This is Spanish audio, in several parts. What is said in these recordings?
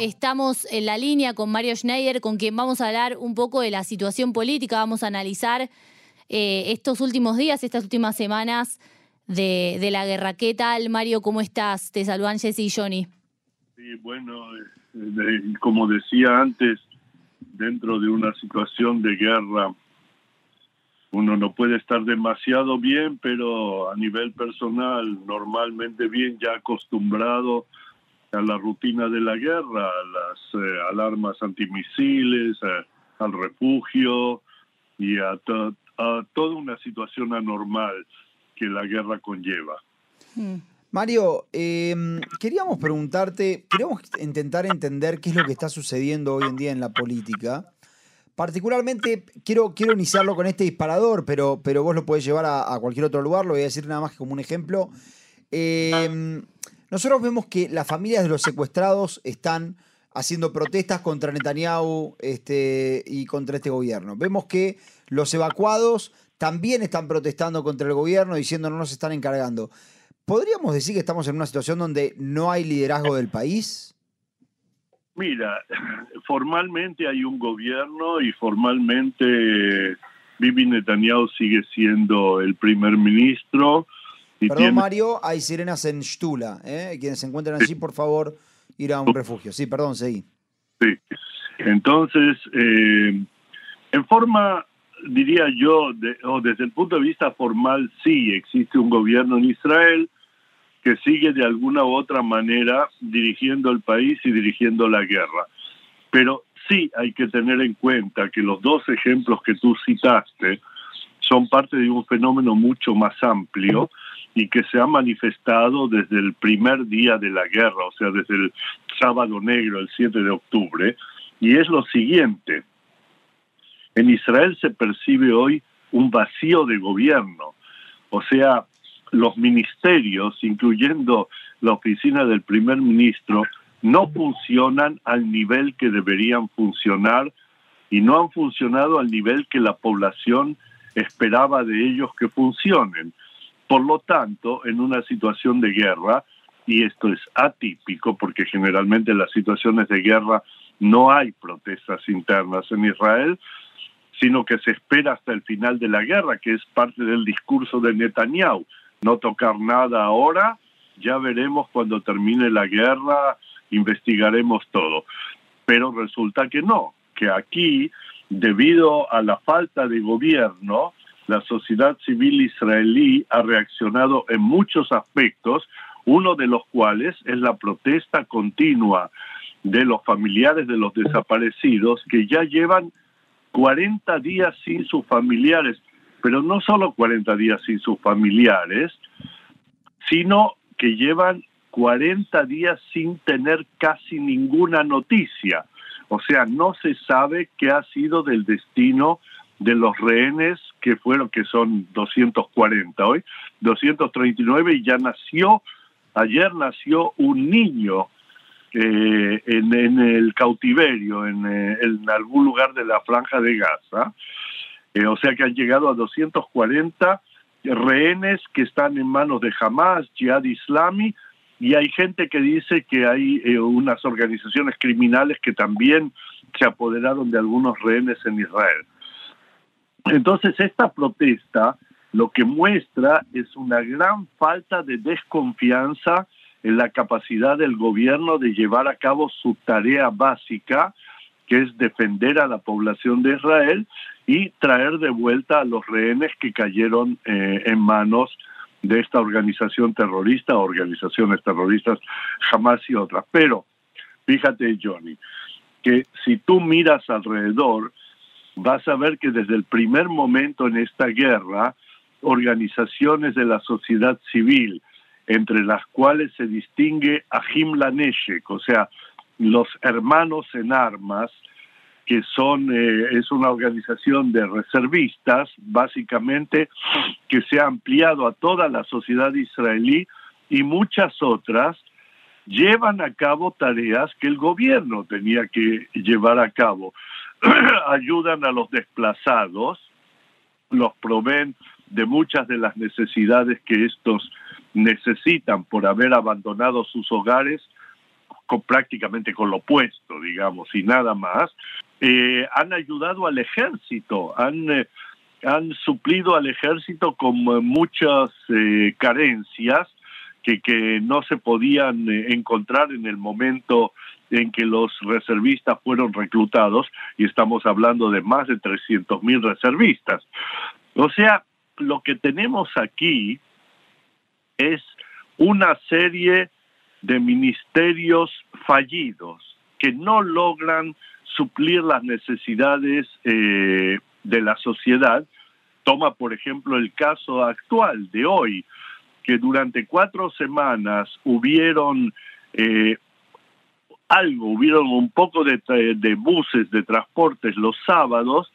estamos en la línea con Mario Schneider, con quien vamos a hablar un poco de la situación política, vamos a analizar eh, estos últimos días, estas últimas semanas de, la guerra. ¿Qué tal, Mario? ¿Cómo estás? Te saludan Jesse y Johnny. Sí, bueno, eh, como decía antes, dentro de una situación de guerra, uno no puede estar demasiado bien, pero a nivel personal, normalmente bien, ya acostumbrado a la rutina de la guerra, a las eh, alarmas antimisiles, al refugio y a, toda una situación anormal que la guerra conlleva. Hmm. Mario, em, queríamos preguntarte, queríamos intentar entender qué es lo que está sucediendo hoy en día en la política. Particularmente, quiero, quiero iniciarlo con este disparador, pero, pero vos lo podés llevar a, cualquier otro lugar, lo voy a decir nada más que como un ejemplo. Eh, nosotros vemos que las familias de los secuestrados están haciendo protestas contra Netanyahu este, y contra este gobierno. Vemos que los evacuados también están protestando contra el gobierno diciendo no nos están encargando. ¿Podríamos decir que estamos en una situación donde no hay liderazgo del país? Mira, formalmente hay un gobierno y formalmente Bibi Netanyahu sigue siendo el primer ministro Perdón, Mario, hay sirenas en Stula. ¿eh? Quienes se encuentran allí, por favor, ir a un refugio. Sí, perdón, seguí. Sí. Entonces, eh, en forma, diría yo, o desde el punto de vista formal, sí existe un gobierno en Israel que sigue de alguna u otra manera dirigiendo el país y dirigiendo la guerra. Pero sí hay que tener en cuenta que los dos ejemplos que tú citaste son parte de un fenómeno mucho más amplio y que se ha manifestado desde el primer día de la guerra, o sea, desde el sábado negro, el 7 de octubre, y es lo siguiente. En Israel se percibe hoy un vacío de gobierno, o sea, los ministerios, incluyendo la oficina del primer ministro, no funcionan al nivel que deberían funcionar y no han funcionado al nivel que la población esperaba de ellos que funcionen. Por lo tanto, en una situación de guerra, y esto es atípico porque generalmente en las situaciones de guerra no hay protestas internas en Israel, sino que se espera hasta el final de la guerra, que es parte del discurso de Netanyahu. No tocar nada ahora, ya veremos cuando termine la guerra, investigaremos todo. Pero resulta que no, que aquí, debido a la falta de gobierno, la sociedad civil israelí ha reaccionado en muchos aspectos, uno de los cuales es la protesta continua de los familiares de los desaparecidos que ya llevan 40 días sin sus familiares, pero no solo 40 días sin sus familiares, sino que llevan 40 días sin tener casi ninguna noticia. O sea, no se sabe qué ha sido del destino de los rehenes que fueron, que son 240 hoy, 239 y ya nació, ayer nació un niño eh, en, el cautiverio, en, eh, en, algún lugar de la franja de Gaza. Eh, o sea que han llegado a 240 rehenes que están en manos de Hamas, Jihad Islami, y hay gente que dice que hay unas organizaciones criminales que también se apoderaron de algunos rehenes en Israel. Entonces, esta protesta lo que muestra es una gran falta de desconfianza en la capacidad del gobierno de llevar a cabo su tarea básica, que es defender a la población de Israel y traer de vuelta a los rehenes que cayeron eh, en manos de esta organización terrorista, organizaciones terroristas, jamás y otras. Pero, fíjate, Johnny, que si tú miras alrededor, vas a ver que desde el primer momento en esta guerra, organizaciones de la sociedad civil, entre las cuales se distingue a Neshek, o sea, los hermanos en armas, que son eh, es una organización de reservistas, básicamente, que se ha ampliado a toda la sociedad israelí y muchas otras llevan a cabo tareas que el gobierno tenía que llevar a cabo. ayudan a los desplazados, los proveen de muchas de las necesidades que estos necesitan por haber abandonado sus hogares prácticamente con lo opuesto, digamos, y nada más, eh, han ayudado al ejército, han, eh, han suplido al ejército con muchas carencias que, que no se podían encontrar en el momento en que los reservistas fueron reclutados, y estamos hablando de más de 300 mil reservistas. O sea, lo que tenemos aquí es una serie de ministerios fallidos que no logran suplir las necesidades eh, de la sociedad. Toma, por ejemplo, el caso actual de hoy, que durante cuatro semanas hubieron eh, algo, hubieron un poco de, de buses, de transportes los sábados,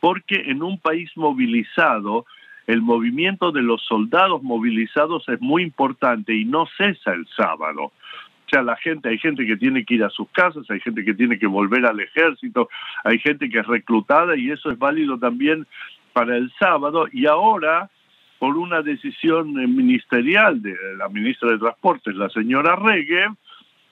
porque en un país movilizado, el movimiento de los soldados movilizados es muy importante y no cesa el sábado. O sea, la gente, hay gente que tiene que ir a sus casas, hay gente que tiene que volver al ejército, hay gente que es reclutada y eso es válido también para el sábado. Y ahora, por una decisión ministerial de la ministra de Transportes, la señora Regue,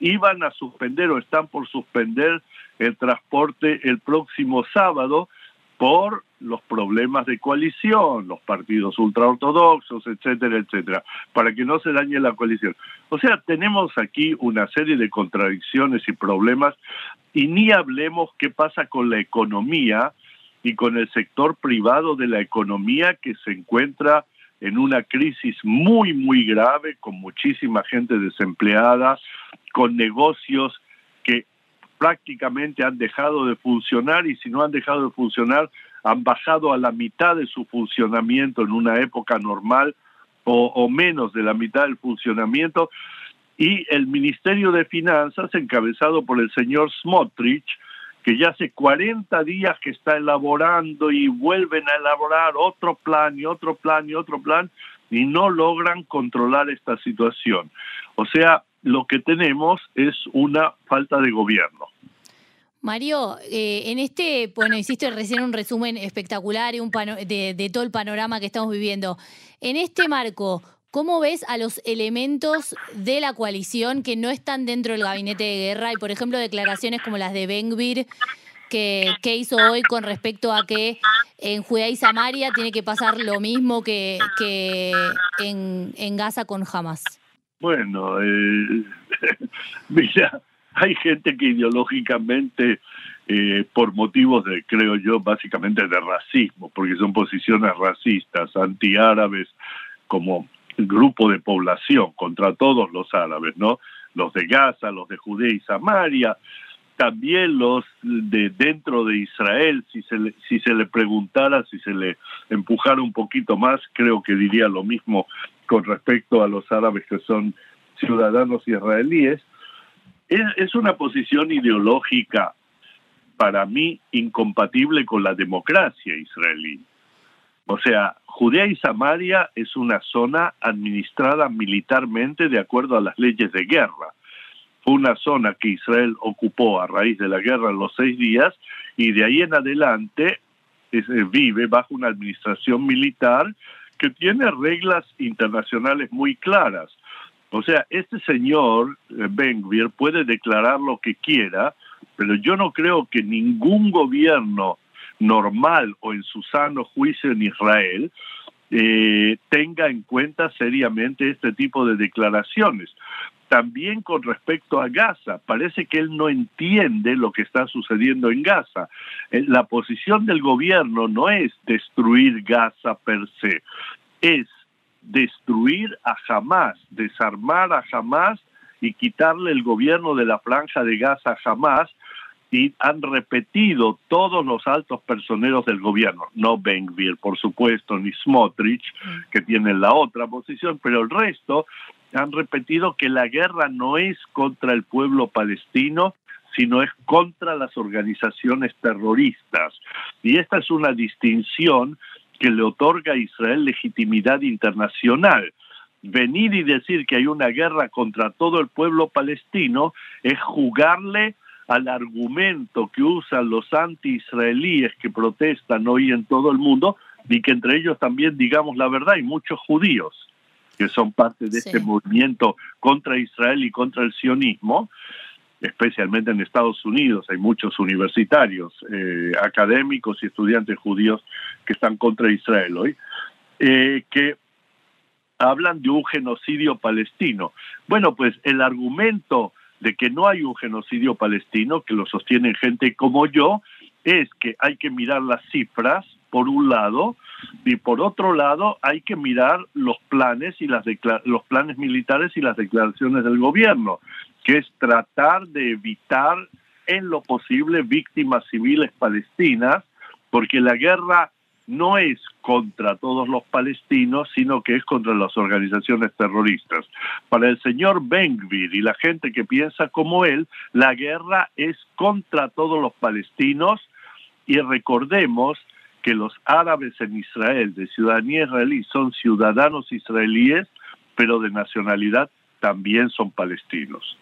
iban a suspender o están por suspender el transporte el próximo sábado por los problemas de coalición, los partidos ultraortodoxos, etcétera, etcétera, para que no se dañe la coalición. O sea, tenemos aquí una serie de contradicciones y problemas y ni hablemos qué pasa con la economía y con el sector privado de la economía que se encuentra en una crisis muy, muy grave, con muchísima gente desempleada, con negocios que prácticamente han dejado de funcionar y si no han dejado de funcionar, han bajado a la mitad de su funcionamiento en una época normal o, o menos de la mitad del funcionamiento. Y el Ministerio de Finanzas, encabezado por el señor Smotrich, que ya hace 40 días que está elaborando y vuelven a elaborar otro plan y otro plan y otro plan y no logran controlar esta situación. O sea, lo que tenemos es una falta de gobierno. Mario, eh, en este, bueno, hiciste recién un resumen espectacular y un de, de todo el panorama que estamos viviendo. En este marco, ¿Cómo ves a los elementos de la coalición que no están dentro del gabinete de guerra? Y, por ejemplo, declaraciones como las de Bengbir, que, hizo hoy con respecto a que en Judea y Samaria tiene que pasar lo mismo que, en Gaza con Hamas. Bueno, eh, mira, hay gente que ideológicamente, eh, por motivos de, creo yo, básicamente de racismo, porque son posiciones racistas, antiárabes, como grupo de población contra todos los árabes, ¿no? Los de Gaza, los de Judea y Samaria, también los de dentro de Israel, si se le, si se le preguntara, si se le empujara un poquito más, creo que diría lo mismo con respecto a los árabes que son ciudadanos israelíes. Es, es una posición ideológica para mí incompatible con la democracia israelí. O sea, Judea y Samaria es una zona administrada militarmente de acuerdo a las leyes de guerra. Fue una zona que Israel ocupó a raíz de la guerra en los seis días y de ahí en adelante eh, vive bajo una administración militar que tiene reglas internacionales muy claras. O sea, este señor eh, Ben puede declarar lo que quiera, pero yo no creo que ningún gobierno normal o en su sano juicio en Israel eh, tenga en cuenta seriamente este tipo de declaraciones. También con respecto a Gaza, parece que él no entiende lo que está sucediendo en Gaza. Eh, la posición del gobierno no es destruir Gaza per se, es destruir a Hamas, desarmar a Hamas y quitarle el gobierno de la franja de Gaza a Hamas y han repetido todos los altos personeros del gobierno, no Benvir, por supuesto, ni Smotrich, que tienen la otra posición, pero el resto han repetido que la guerra no es contra el pueblo palestino, sino es contra las organizaciones terroristas. Y esta es una distinción que le otorga a Israel legitimidad internacional. Venir y decir que hay una guerra contra todo el pueblo palestino es jugarle al argumento que usan los anti-israelíes que protestan hoy en todo el mundo y que entre ellos también digamos la verdad, hay muchos judíos que son parte de este movimiento contra Israel y contra el sionismo, especialmente en Estados Unidos, hay muchos universitarios, eh, académicos y estudiantes judíos que están contra Israel hoy, eh, que hablan de un genocidio palestino. Bueno, pues el argumento de que no hay un genocidio palestino, que lo sostienen gente como yo, es que hay que mirar las cifras, por un lado, y por otro lado hay que mirar los planes y las los planes militares y las declaraciones del gobierno, que es tratar de evitar en lo posible víctimas civiles palestinas, porque la guerra no es contra todos los palestinos, sino que es contra las organizaciones terroristas. Para el señor Ben-Gvir y la gente que piensa como él, la guerra es contra todos los palestinos y recordemos que los árabes en Israel, de ciudadanía israelí, son ciudadanos israelíes, pero de nacionalidad también son palestinos.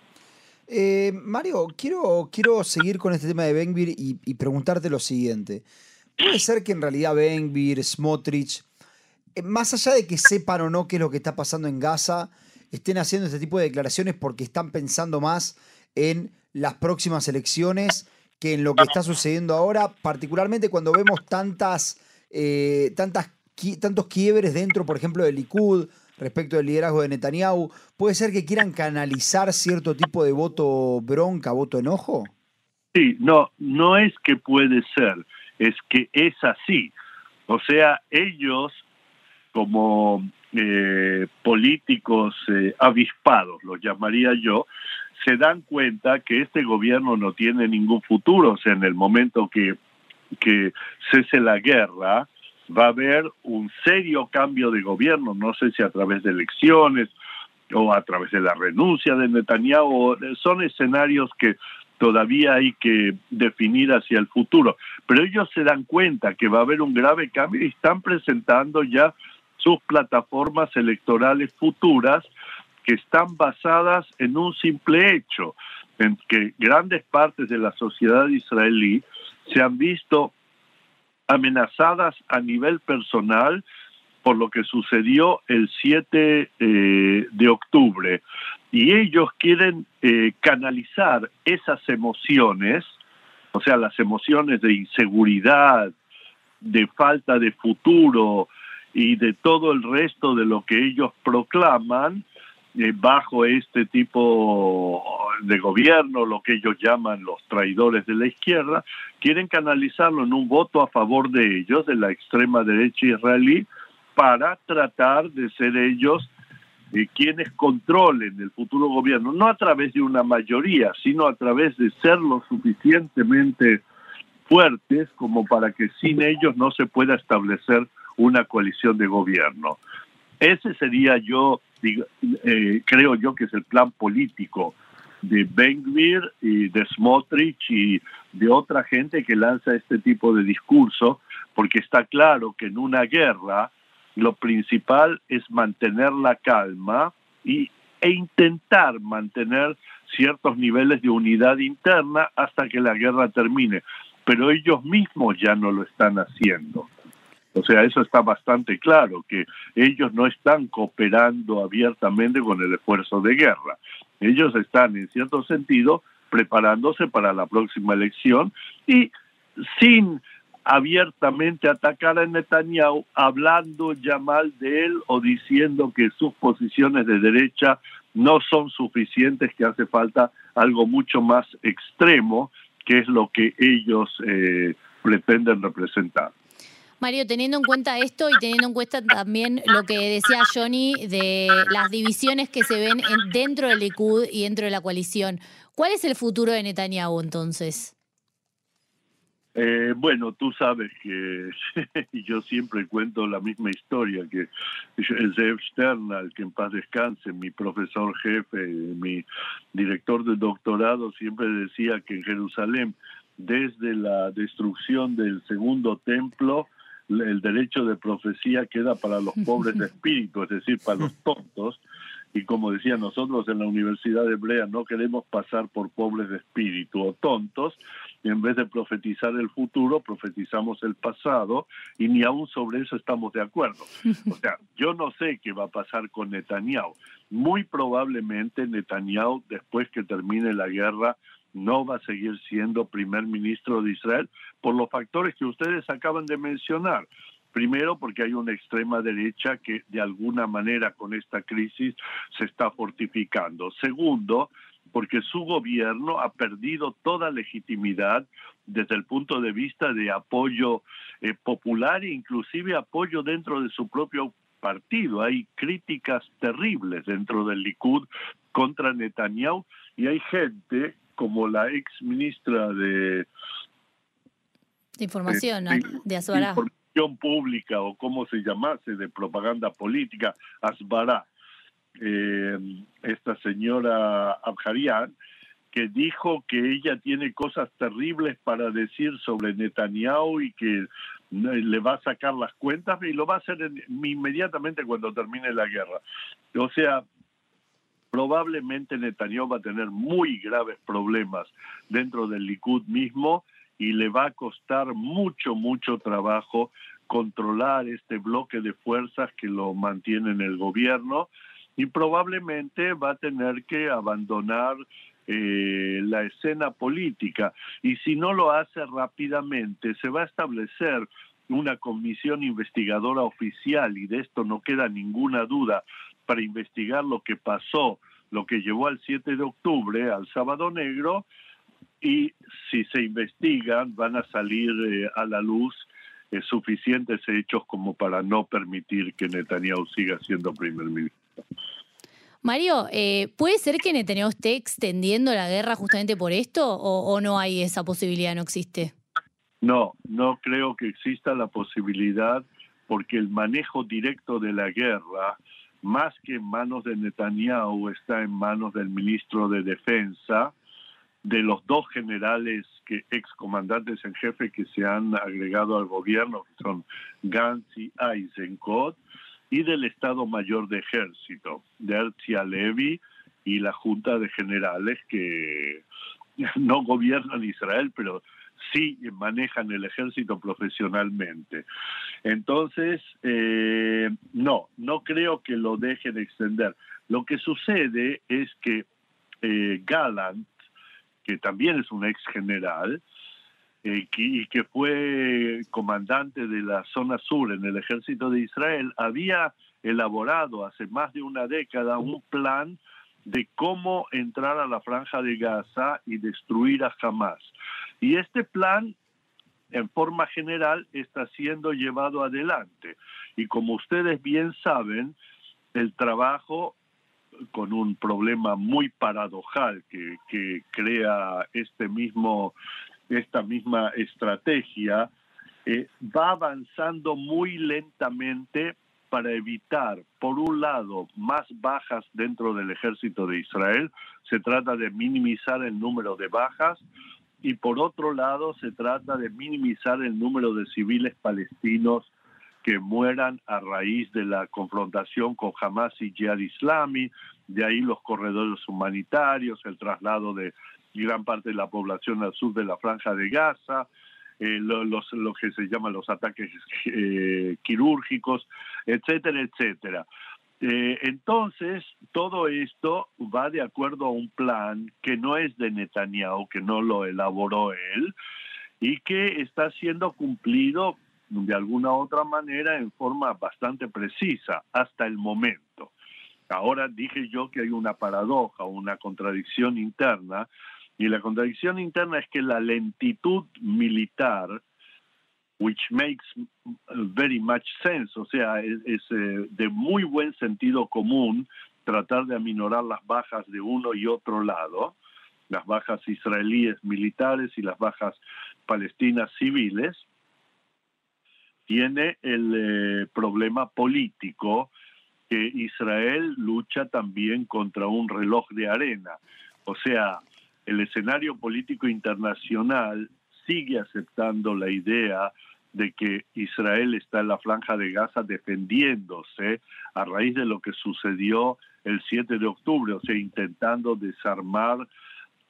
Eh, Mario, quiero, quiero seguir con este tema de Benvir y, y preguntarte lo siguiente. ¿Puede ser que en realidad Benvir, Smotrich, eh, más allá de que sepan o no qué es lo que está pasando en Gaza, estén haciendo este tipo de declaraciones porque están pensando más en las próximas elecciones que en lo que está sucediendo ahora, particularmente cuando vemos tantas, eh, tantas, tantos quiebres dentro, por ejemplo, del Likud respecto del liderazgo de Netanyahu, ¿puede ser que quieran canalizar cierto tipo de voto bronca, voto enojo? Sí, no, no es que puede ser, es que es así. O sea, ellos como eh, políticos eh, avispados, los llamaría yo, se dan cuenta que este gobierno no tiene ningún futuro, o sea, en el momento que, que cese la guerra, va a haber un serio cambio de gobierno, no sé si a través de elecciones o a través de la renuncia de Netanyahu, son escenarios que todavía hay que definir hacia el futuro, pero ellos se dan cuenta que va a haber un grave cambio y están presentando ya sus plataformas electorales futuras que están basadas en un simple hecho, en que grandes partes de la sociedad israelí se han visto amenazadas a nivel personal por lo que sucedió el 7 eh, de octubre. Y ellos quieren eh, canalizar esas emociones, o sea, las emociones de inseguridad, de falta de futuro y de todo el resto de lo que ellos proclaman, eh, bajo este tipo de gobierno, lo que ellos llaman los traidores de la izquierda, quieren canalizarlo en un voto a favor de ellos, de la extrema derecha israelí, para tratar de ser ellos eh, quienes controlen el futuro gobierno, no a través de una mayoría, sino a través de ser lo suficientemente fuertes como para que sin ellos no se pueda establecer una coalición de gobierno. Ese sería yo eh, creo yo que es el plan político de Ben-Gvir y de Smotrich y de otra gente que lanza este tipo de discurso, porque está claro que en una guerra lo principal es mantener la calma y, e intentar mantener ciertos niveles de unidad interna hasta que la guerra termine. Pero ellos mismos ya no lo están haciendo. O sea, eso está bastante claro, que ellos no están cooperando abiertamente con el esfuerzo de guerra. Ellos están, en cierto sentido, preparándose para la próxima elección y sin abiertamente atacar a Netanyahu, hablando ya mal de él o diciendo que sus posiciones de derecha no son suficientes, que hace falta algo mucho más extremo, que es lo que ellos eh, pretenden representar. Mario, teniendo en cuenta esto y teniendo en cuenta también lo que decía Johnny de las divisiones que se ven dentro del Likud y dentro de la coalición, ¿cuál es el futuro de Netanyahu entonces? Eh, bueno, tú sabes que yo siempre cuento la misma historia, que Zev Sternal, que en paz descanse, mi profesor jefe, mi director de doctorado, siempre decía que en Jerusalén, desde la destrucción del segundo templo, el derecho de profecía queda para los pobres de espíritu, es decir, para los tontos. Y como decía nosotros en la Universidad de Hebrea, no queremos pasar por pobres de espíritu o tontos, y en vez de profetizar el futuro, profetizamos el pasado, y ni aún sobre eso estamos de acuerdo. O sea, yo no sé qué va a pasar con Netanyahu. muy probablemente Netanyahu, después que termine la guerra, no va a seguir siendo primer ministro de Israel por los factores que ustedes acaban de mencionar. Primero, porque hay una extrema derecha que de alguna manera con esta crisis se está fortificando. Segundo, porque su gobierno ha perdido toda legitimidad desde el punto de vista de apoyo eh, popular e inclusive apoyo dentro de su propio partido. Hay críticas terribles dentro del Likud contra Netanyahu y hay gente como la ex ministra de, información, de, de información pública o como se llamase de propaganda política, Asbara, eh, esta señora Abjarian, que dijo que ella tiene cosas terribles para decir sobre Netanyahu y que le va a sacar las cuentas y lo va a hacer inmediatamente cuando termine la guerra. O sea, probablemente Netanyahu va a tener muy graves problemas dentro del Likud mismo y le va a costar mucho, mucho trabajo controlar este bloque de fuerzas que lo mantiene en el gobierno y probablemente va a tener que abandonar eh, la escena política. Y si no lo hace rápidamente se va a establecer una comisión investigadora oficial y de esto no queda ninguna duda para investigar lo que pasó, lo que llevó al 7 de octubre, al sábado negro, y si se investigan van a salir eh, a la luz eh, suficientes hechos como para no permitir que Netanyahu siga siendo primer ministro. Mario, eh, ¿puede ser que Netanyahu esté extendiendo la guerra justamente por esto o, o no hay esa posibilidad, no existe? No, no creo que exista la posibilidad porque el manejo directo de la guerra, más que en manos de Netanyahu, está en manos del ministro de Defensa, de los dos generales que excomandantes en jefe que se han agregado al gobierno, que son Gantz y Eisenkot, y del Estado Mayor de Ejército, de Herzia Levy y la Junta de Generales que no gobiernan Israel, pero sí manejan el ejército profesionalmente. Entonces, eh, no, no creo que lo dejen extender. Lo que sucede es que eh, que también es un ex general, eh, y que fue comandante de la zona sur en el ejército de Israel, había elaborado hace más de una década un plan de cómo entrar a la franja de Gaza y destruir a Hamas. Y este plan, en forma general, está siendo llevado adelante. Y como ustedes bien saben, el trabajo con un problema muy paradojal que, crea este mismo, esta misma estrategia, eh, va avanzando muy lentamente para evitar, por un lado, más bajas dentro del ejército de Israel, se trata de minimizar el número de bajas, y por otro lado se trata de minimizar el número de civiles palestinos que mueran a raíz de la confrontación con Hamas y Jihad Islami, de ahí los corredores humanitarios, el traslado de gran parte de la población al sur de la franja de Gaza, eh, lo, los, lo que se llaman los ataques eh, quirúrgicos, etcétera, etcétera. Eh, entonces, todo esto va de acuerdo a un plan que no es de Netanyahu, que no lo elaboró él, y que está siendo cumplido de alguna otra manera en forma bastante precisa hasta el momento. Ahora dije yo que hay una paradoja, una contradicción interna, y la contradicción interna es que la lentitud militar, which makes very much sense, o sea, es, eh, de muy buen sentido común tratar de aminorar las bajas de uno y otro lado, las bajas israelíes militares y las bajas palestinas civiles, tiene el eh, problema político que Israel lucha también contra un reloj de arena. O sea, el escenario político internacional sigue aceptando la idea de que Israel está en la franja de Gaza defendiéndose a raíz de lo que sucedió el 7 de octubre, o sea, intentando desarmar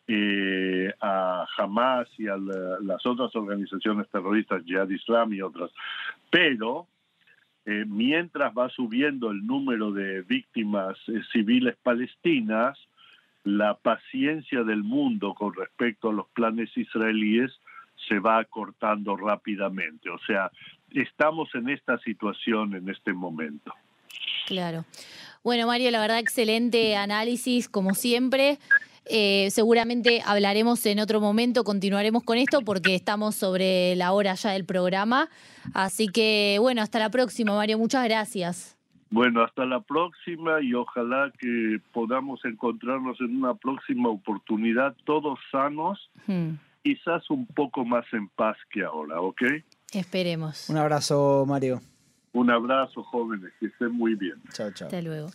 eh, a Hamas y a las otras organizaciones terroristas, Jihad Islam y otras. Pero eh, mientras va subiendo el número de víctimas eh, civiles palestinas, la paciencia del mundo con respecto a los planes israelíes se va acortando rápidamente. O sea, estamos en esta situación en este momento. Claro. Bueno, Mario, la verdad, excelente análisis, como siempre. Eh, seguramente hablaremos en otro momento, continuaremos con esto porque estamos sobre la hora ya del programa. Así que, bueno, hasta la próxima, Mario. Muchas gracias. Bueno, hasta la próxima y ojalá que podamos encontrarnos en una próxima oportunidad todos sanos, hmm. quizás un poco más en paz que ahora, ¿ok? Esperemos. Un abrazo, Mario. Un abrazo, jóvenes, que estén muy bien. Chao, chao. Hasta luego.